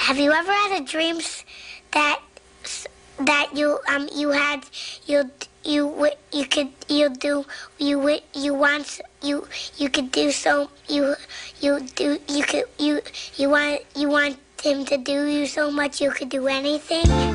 Have you ever had a dream that that you um you had you you you could you do you you want you you could do so you you do you could you you want you want him to do you so much you could do anything.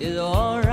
Is alright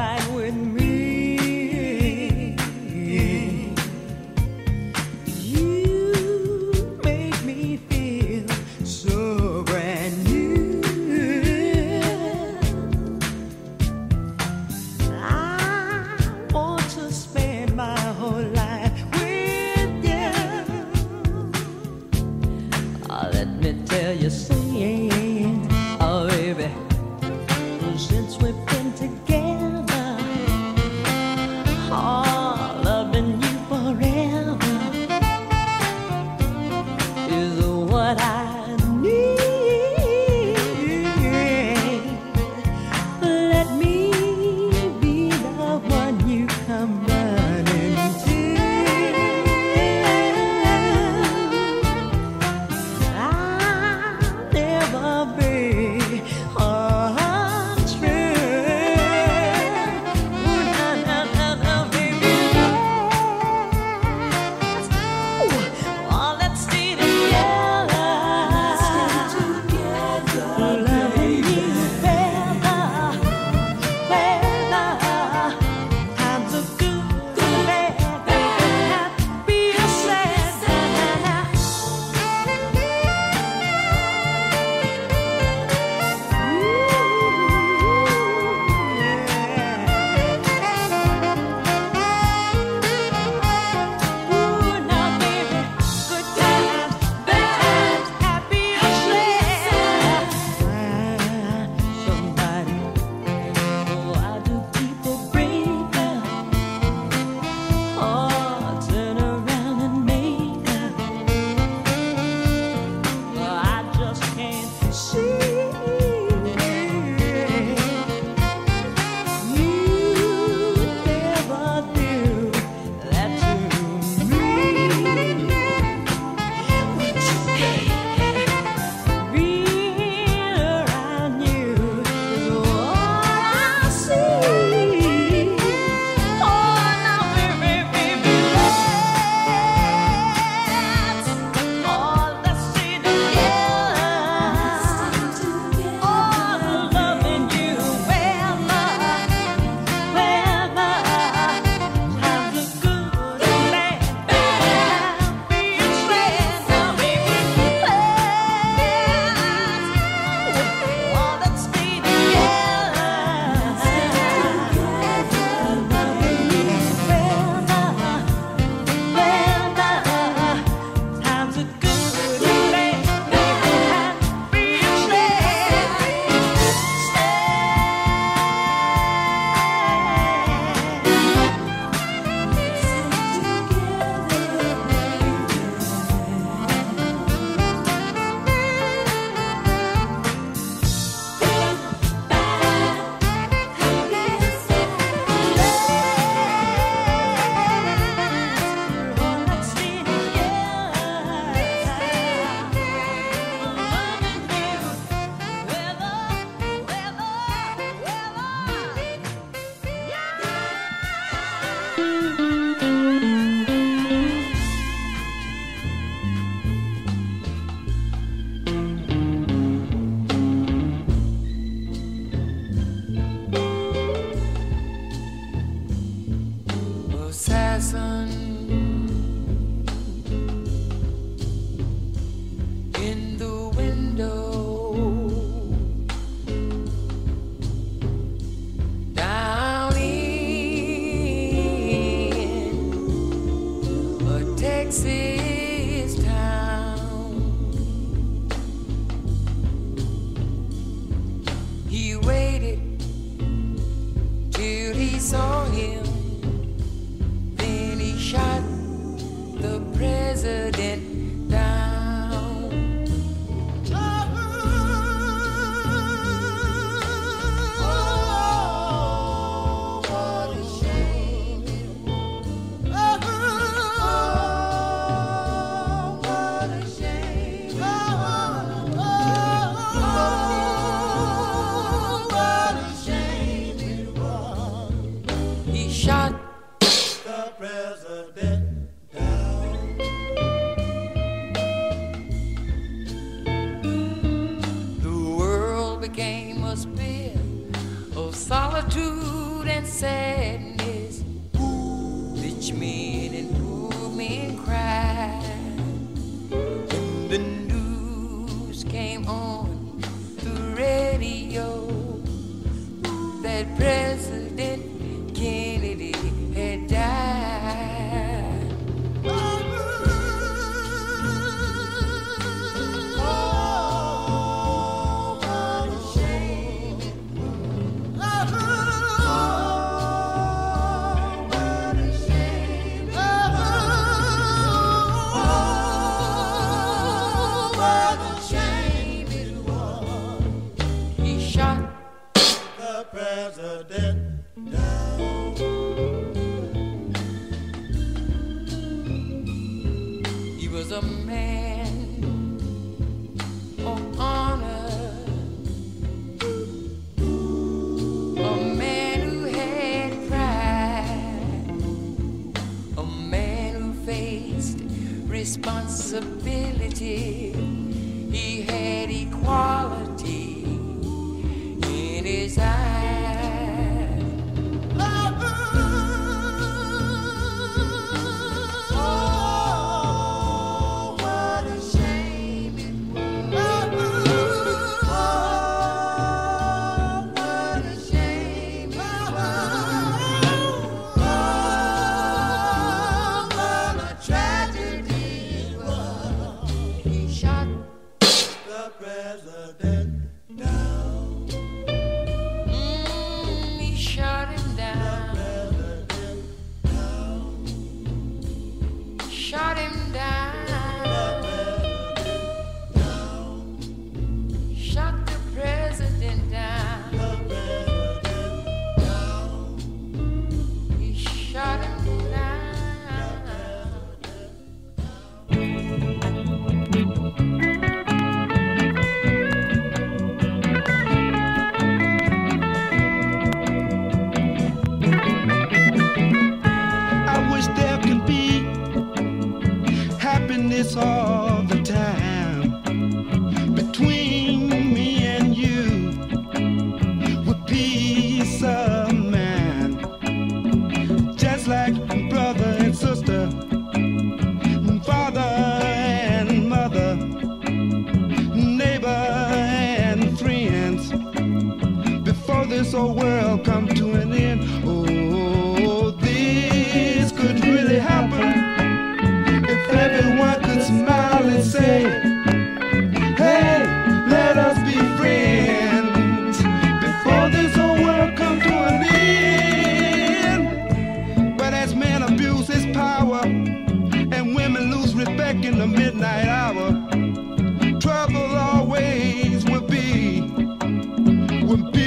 when people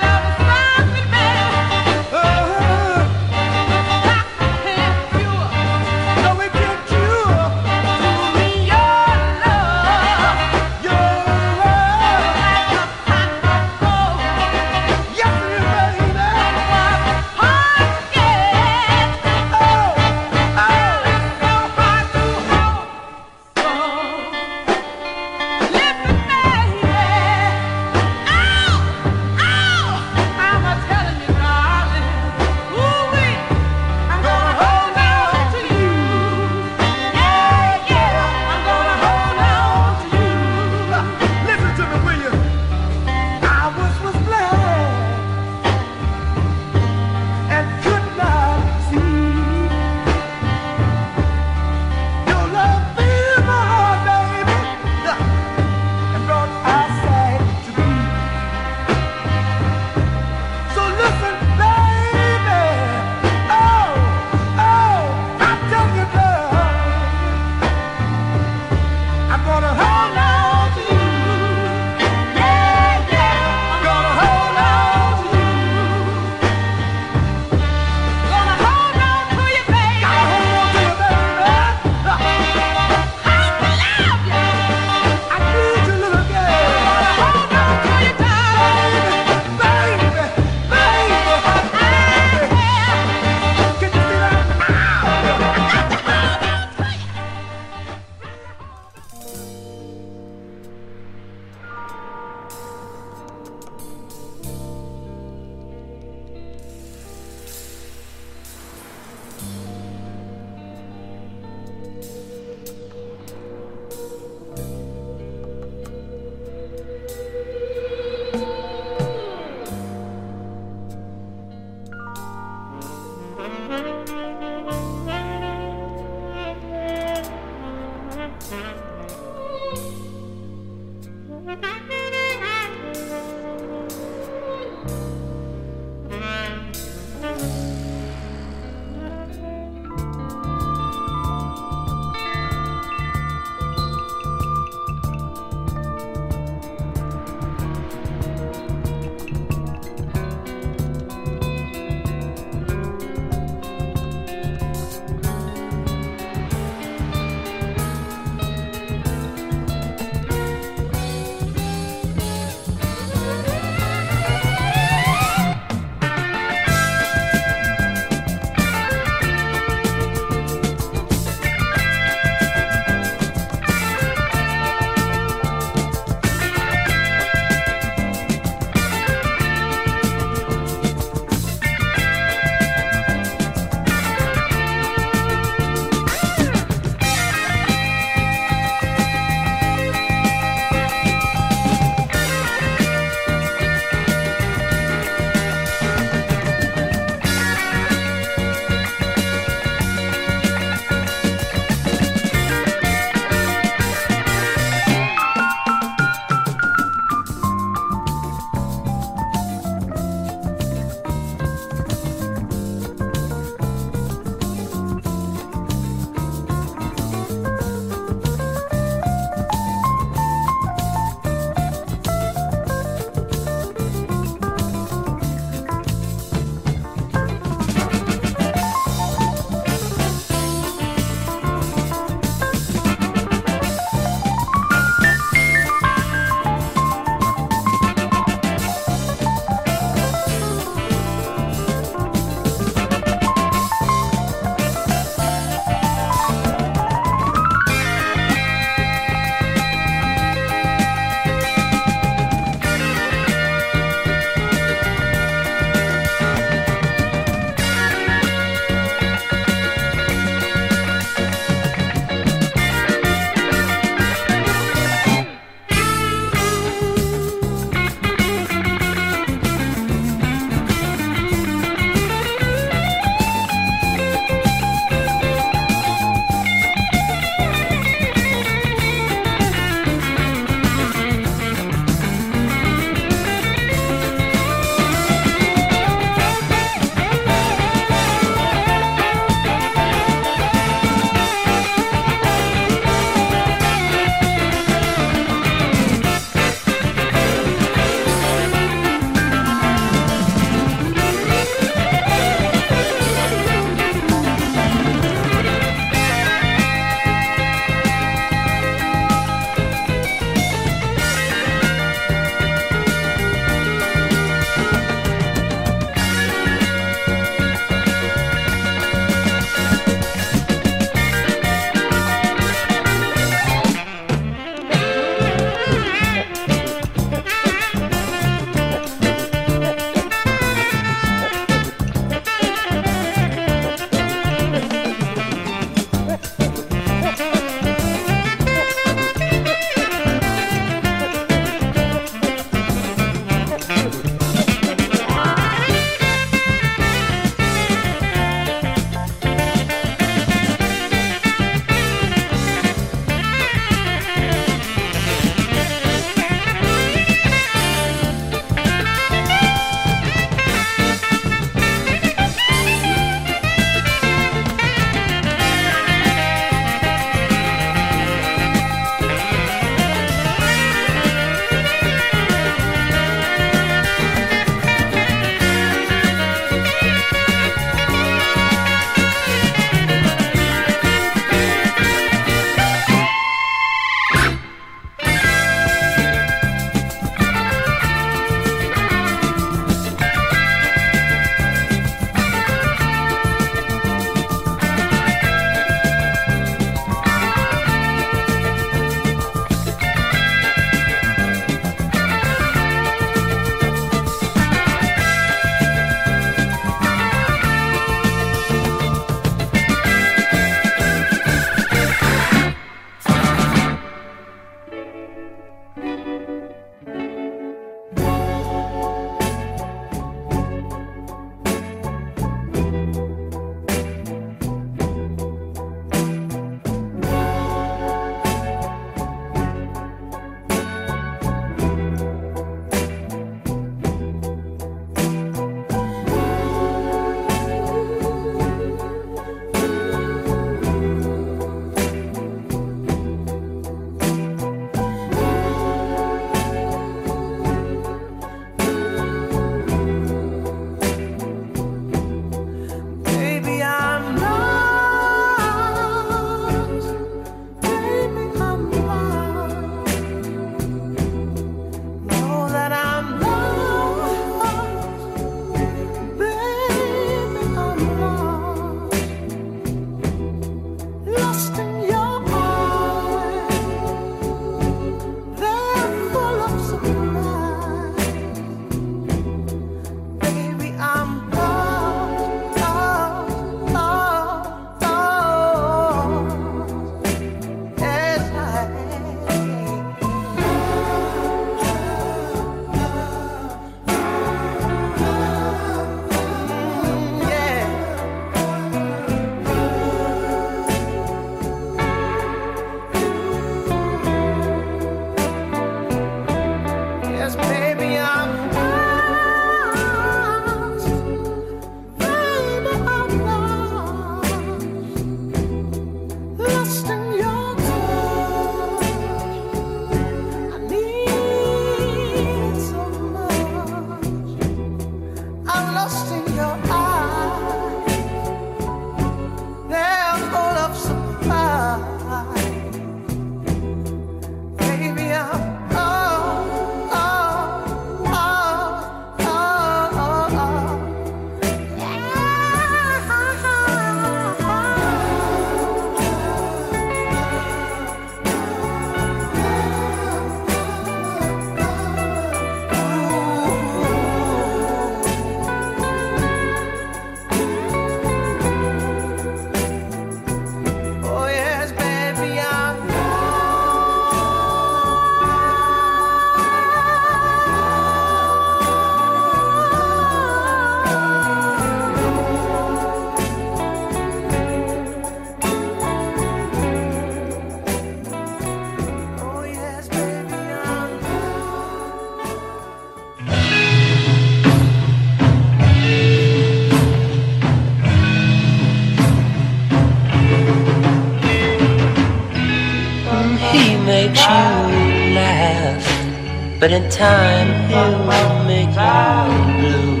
but in time he'll make you blue.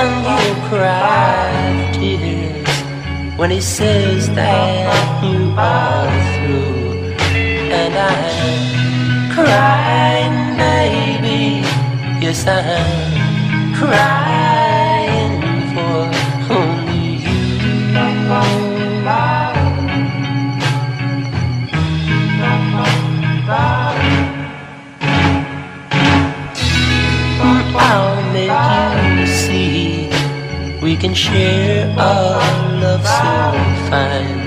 And you'll cry tears when he says that you are through. And I'm crying, baby. Yes, I'm crying make you see we can share our love so fine.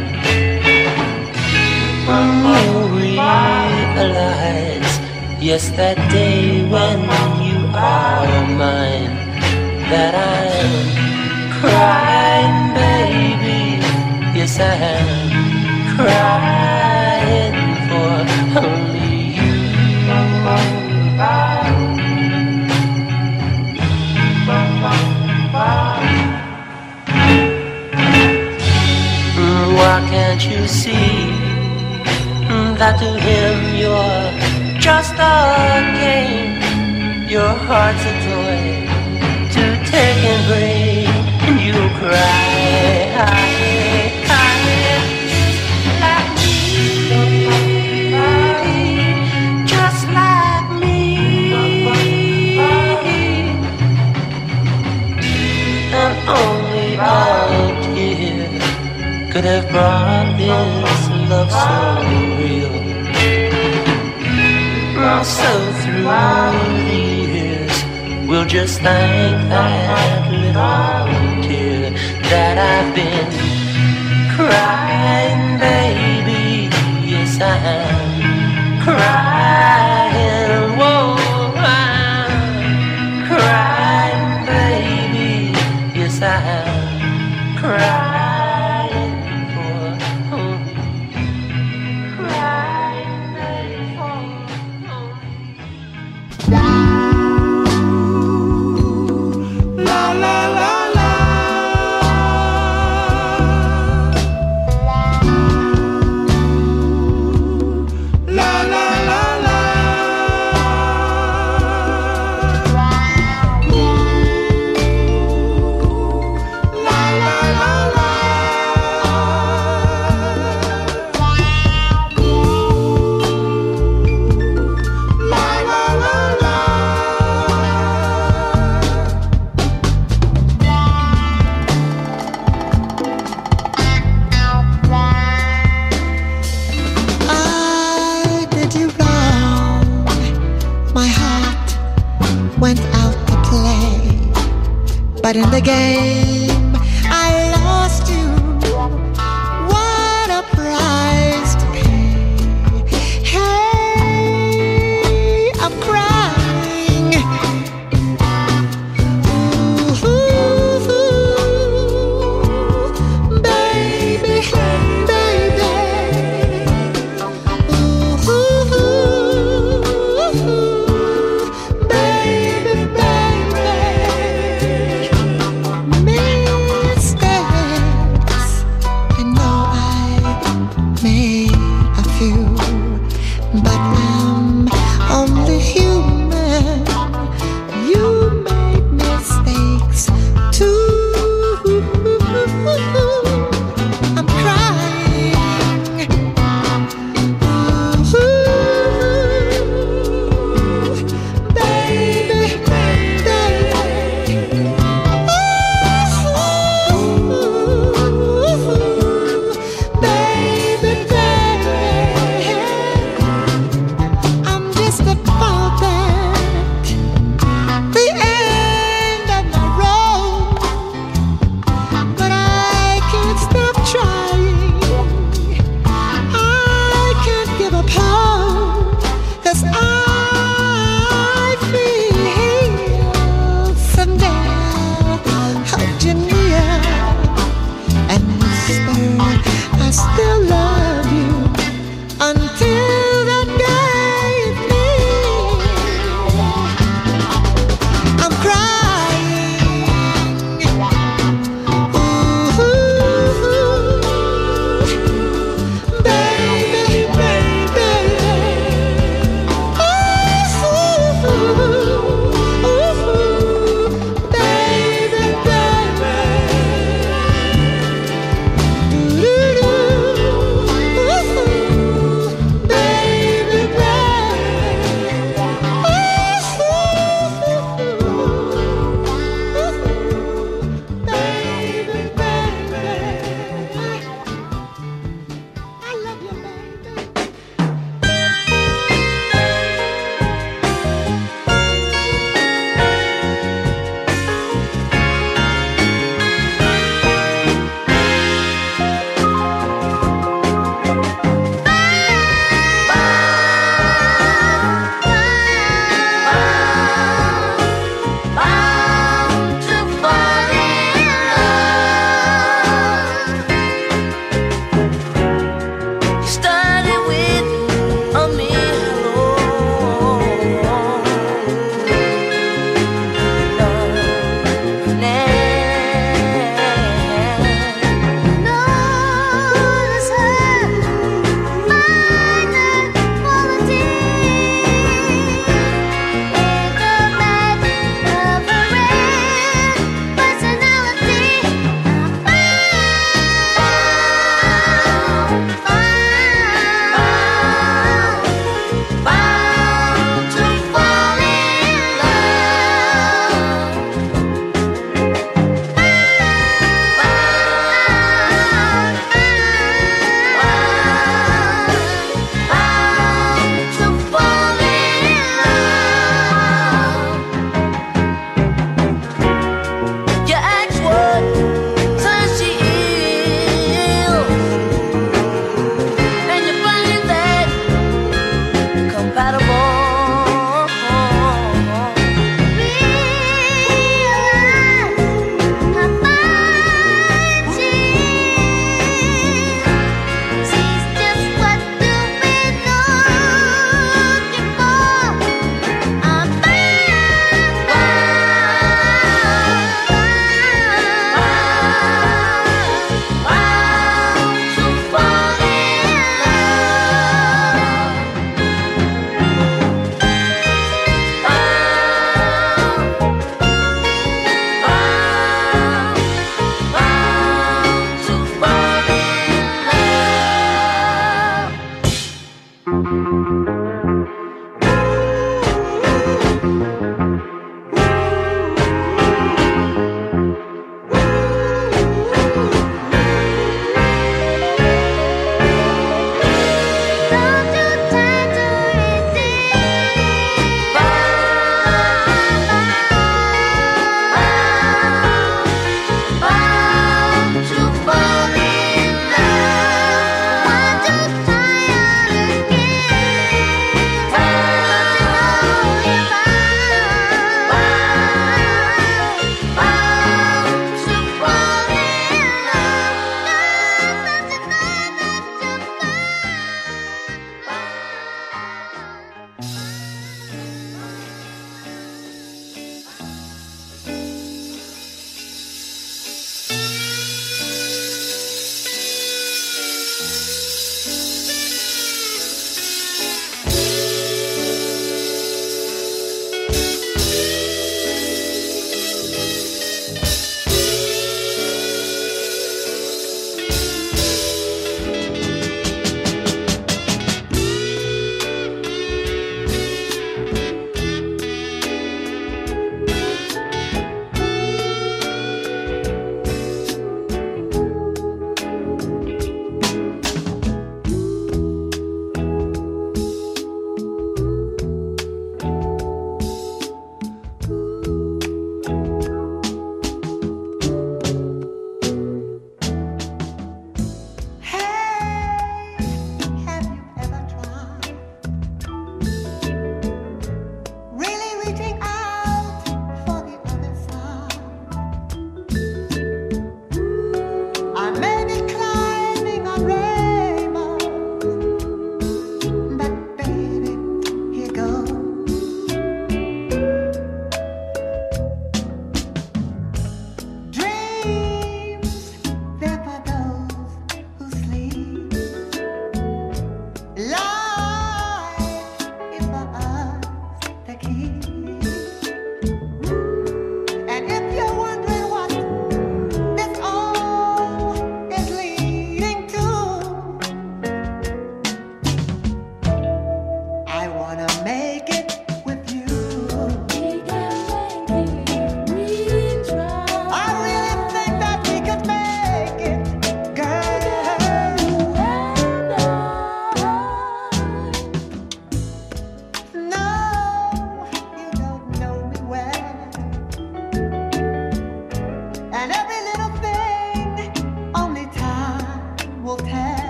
You'll realize, yes, that day when you are mine, that I'm crying, baby. Yes, I'm crying see that to him you're just a game? Your heart's a toy to take and bring, and you cry. Could have brought this love so real. So through the years, we'll just thank that little tear that I've been crying, baby. Yes, I'm crying. Play,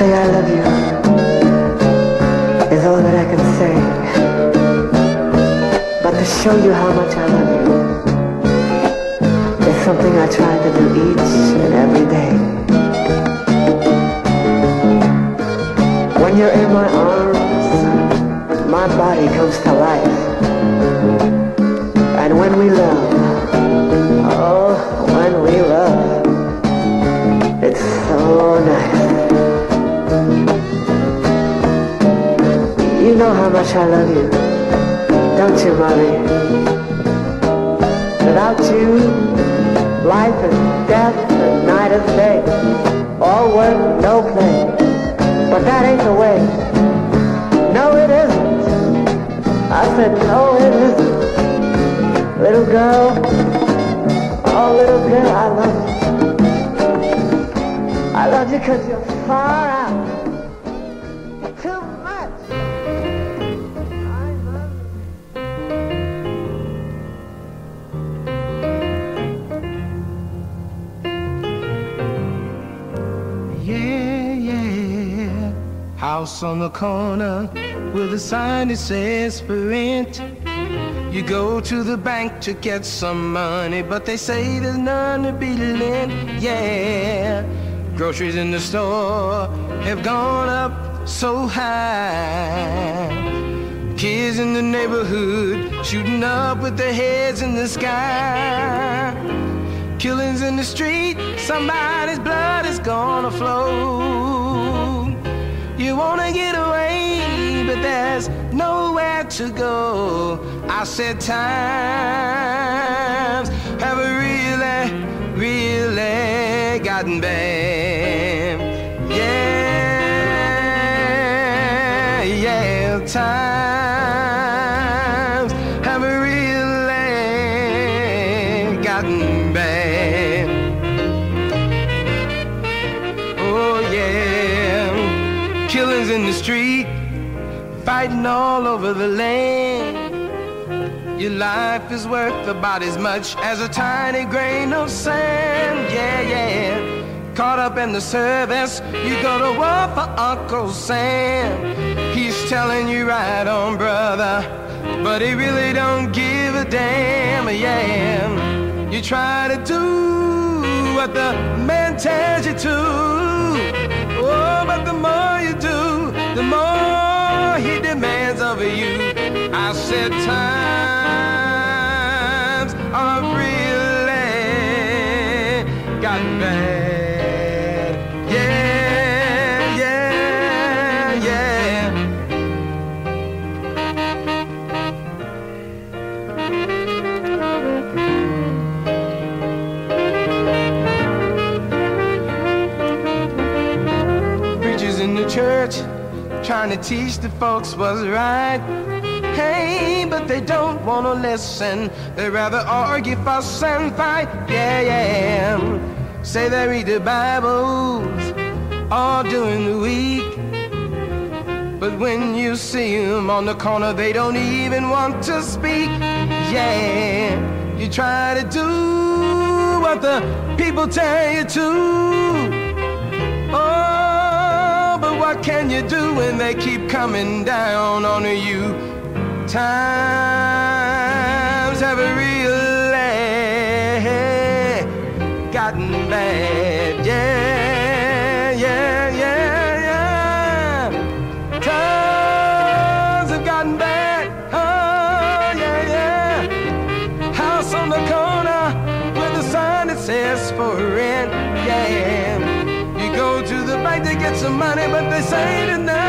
say I love you is all that I can say. But to show you how much I love you is something I try to do each and every day. When you're in my arms, my body comes to life. And when we love, oh, when we love, it's so nice. much I love you. Don't you, Mommy? Without you, life is death and night is day. All work, no play. But that ain't the way. No, it isn't. I said, no, it isn't. Oh, little girl, oh, little girl, I love you. I love you because you're far out. house on the corner with a sign that says for rent. You go to the bank to get some money, but they say there's none to be lent. Yeah, groceries in the store have gone up so high. Kids in the neighborhood shooting up with their heads in the sky. Killings in the street, somebody's blood is gonna flow. You wanna get away, but there's nowhere to go. I said times have really, really gotten bad. Yeah, yeah, times fighting all over the land. Your life is worth about as much as a tiny grain of sand. Yeah, yeah. Caught up in the service, you go to war for Uncle Sam. He's telling you right on, brother, but he really don't give a damn. Yeah, you try to do what the man tells you to. Oh, but the more you do, the more he demands of you. I said times trying to teach the folks what's right. Hey, but they don't want to listen. They rather argue, fuss, and fight. Yeah, yeah. Say they read the Bibles all during the week. But when you see them on the corner, they don't even want to speak. Yeah, you try to do what the people tell you to. What can you do when they keep coming down on you? Times have really gotten bad. Some money, but they say there's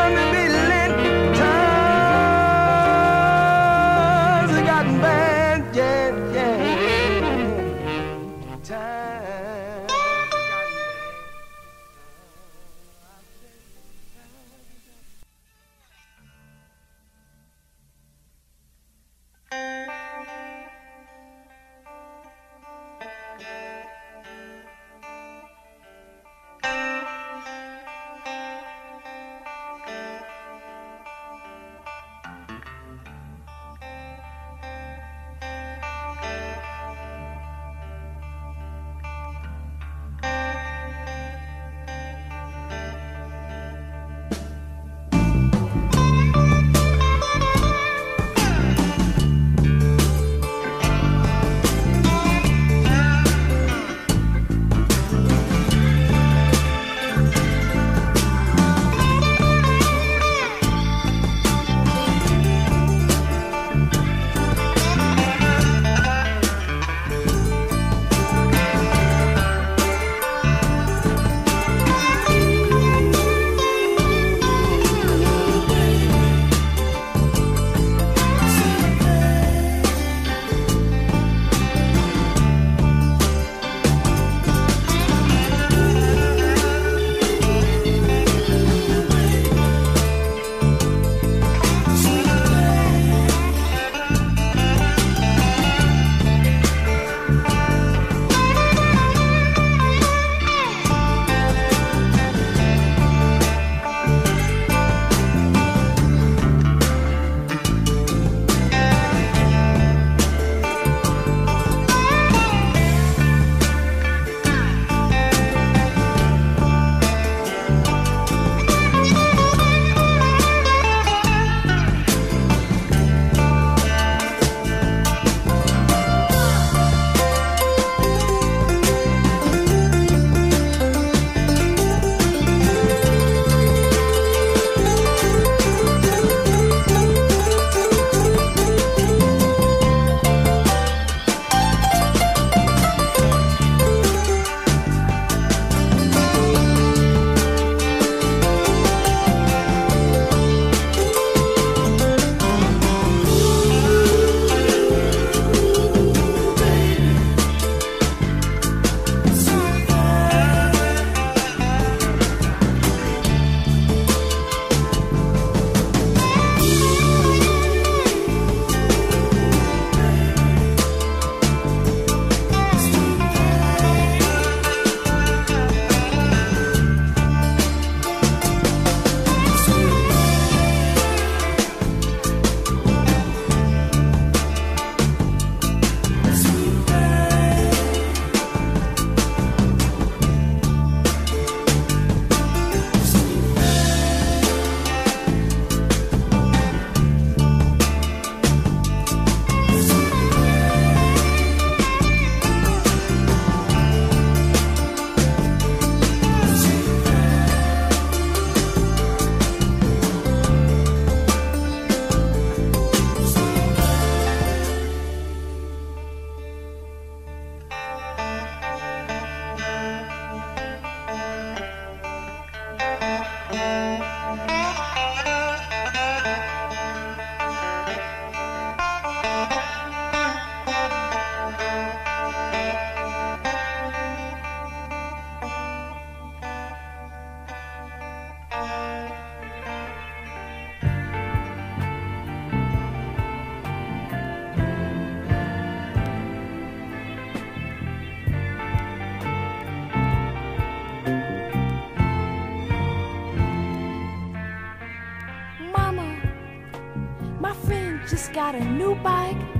got a new bike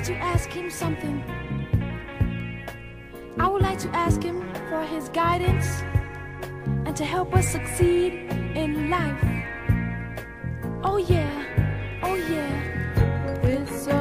like to ask him something. I would like to ask him for his guidance and to help us succeed in life. Oh, yeah, oh, yeah. With so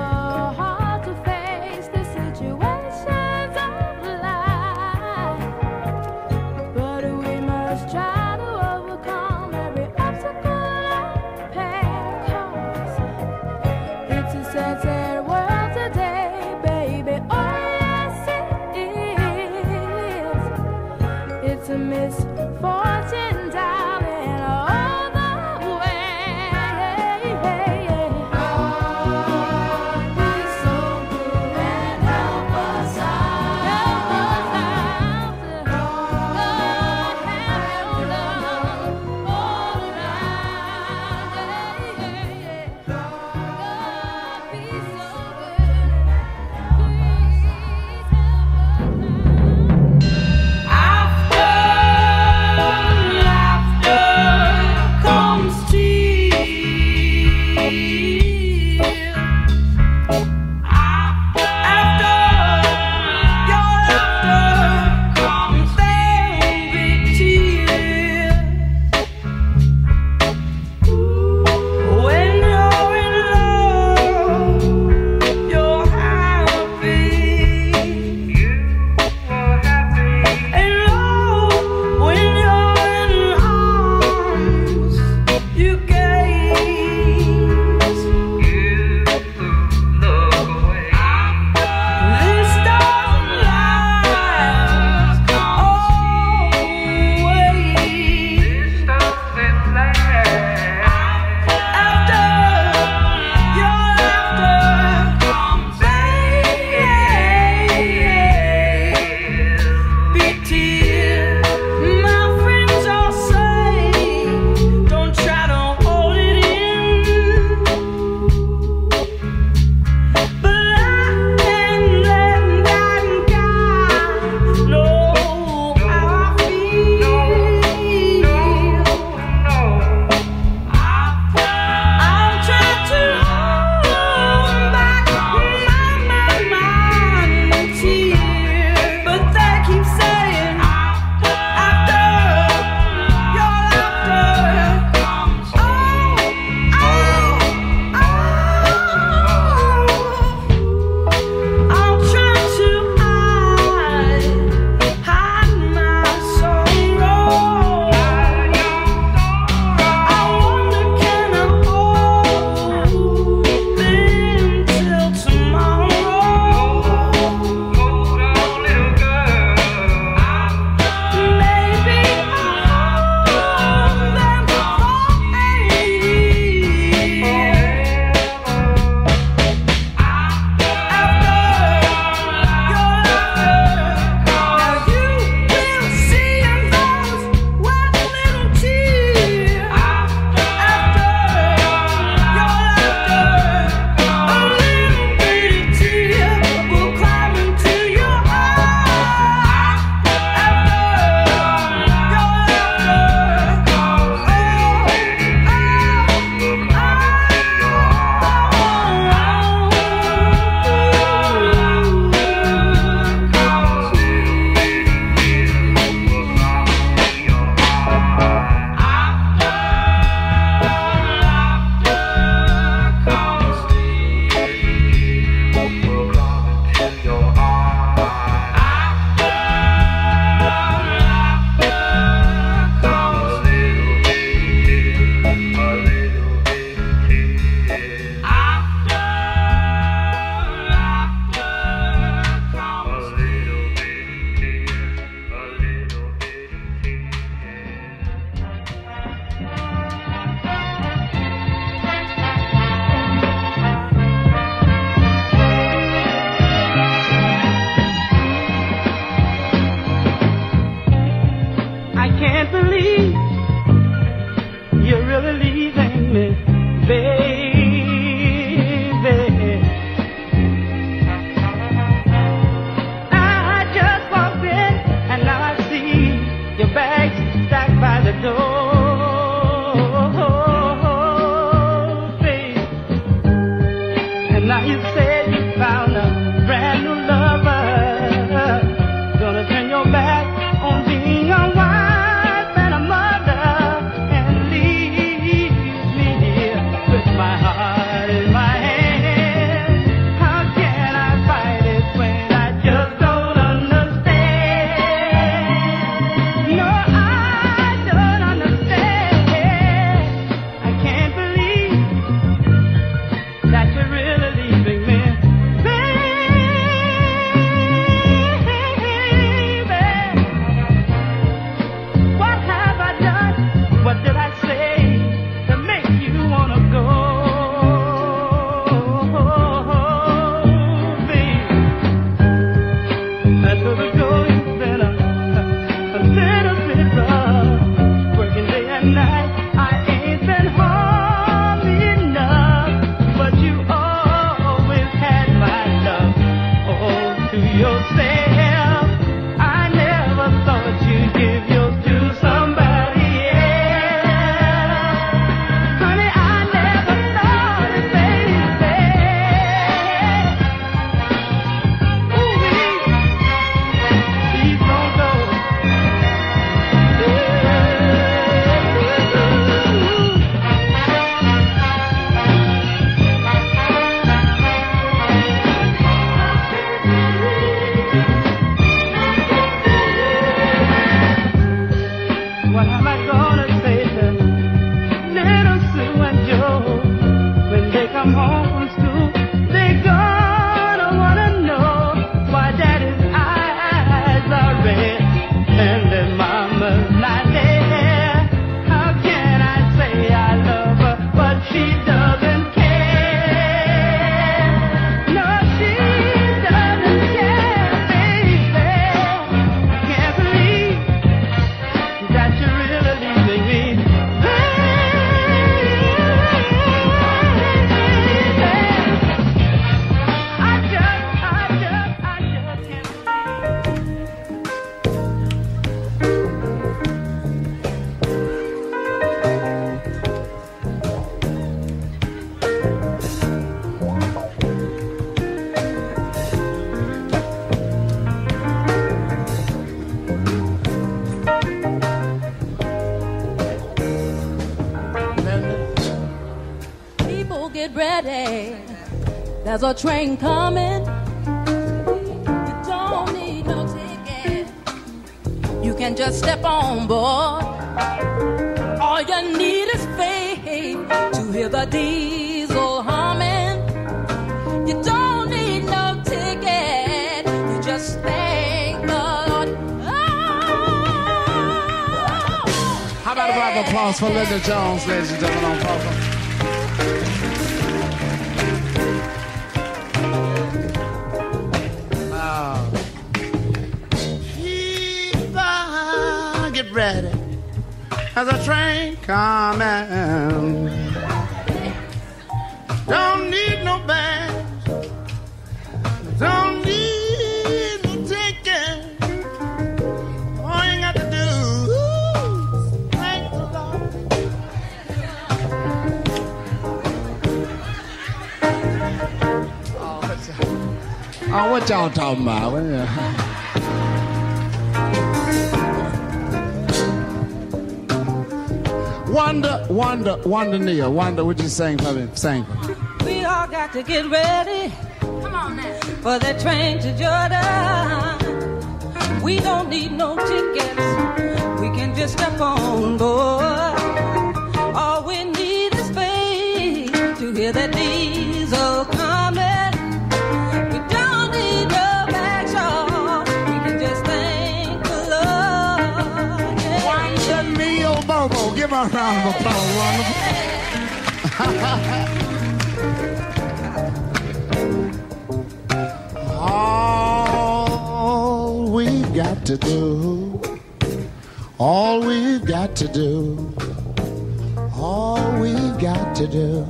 There's a train coming. You don't need no ticket. You can just step on board. All you need is faith to hear the diesel humming. You don't need no ticket. You just thank the Lord. Oh, How about a round of applause for Linda Jones, ladies and gentlemen, on? As a train coming. Don't need no bags. Don't need no ticket. All you got to do is thank the Lord. Oh, Oh, what y'all talking about? What, uh, Wonder, wonder, wonder, what you saying for me? Sing. We all got to get ready. Come on now. For the train to Jordan. We don't need no tickets. We can just step on board. Of. All we've got to do, All we've got to do, all we've got to do.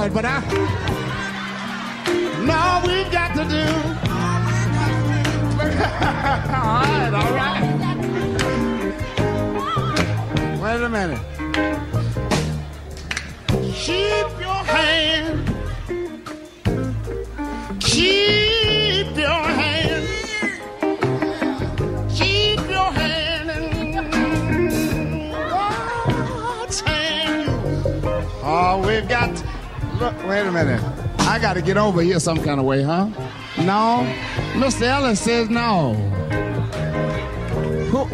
Chord, but I. All we've got to do. all right, all right. Wait a minute. Keep your wait a minute. I got to get over here some kind of way, huh? No. Mr. Ellis says no. Who?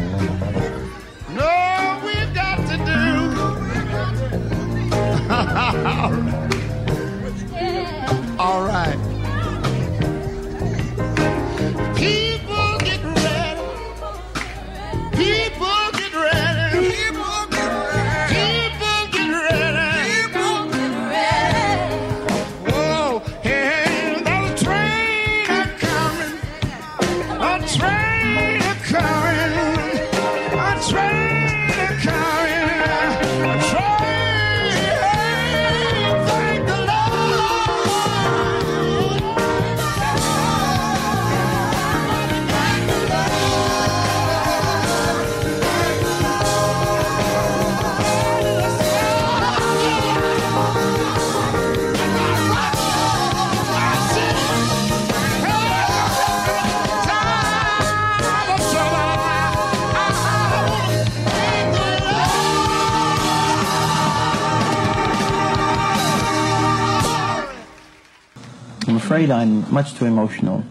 Afraid I'm much too emotional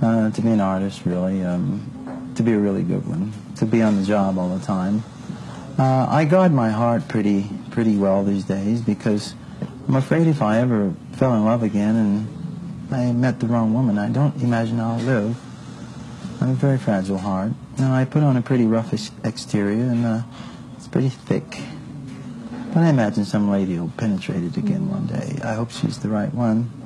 uh, to be an artist, really, um, to be a really good one, to be on the job all the time. Uh, I guard my heart pretty, pretty well these days because I'm afraid if I ever fell in love again and I met the wrong woman, I don't imagine I'll live. I have a very fragile heart. Now, I put on a pretty roughish exterior and uh, it's pretty thick. But I imagine some lady will penetrate it again one day. I hope she's the right one.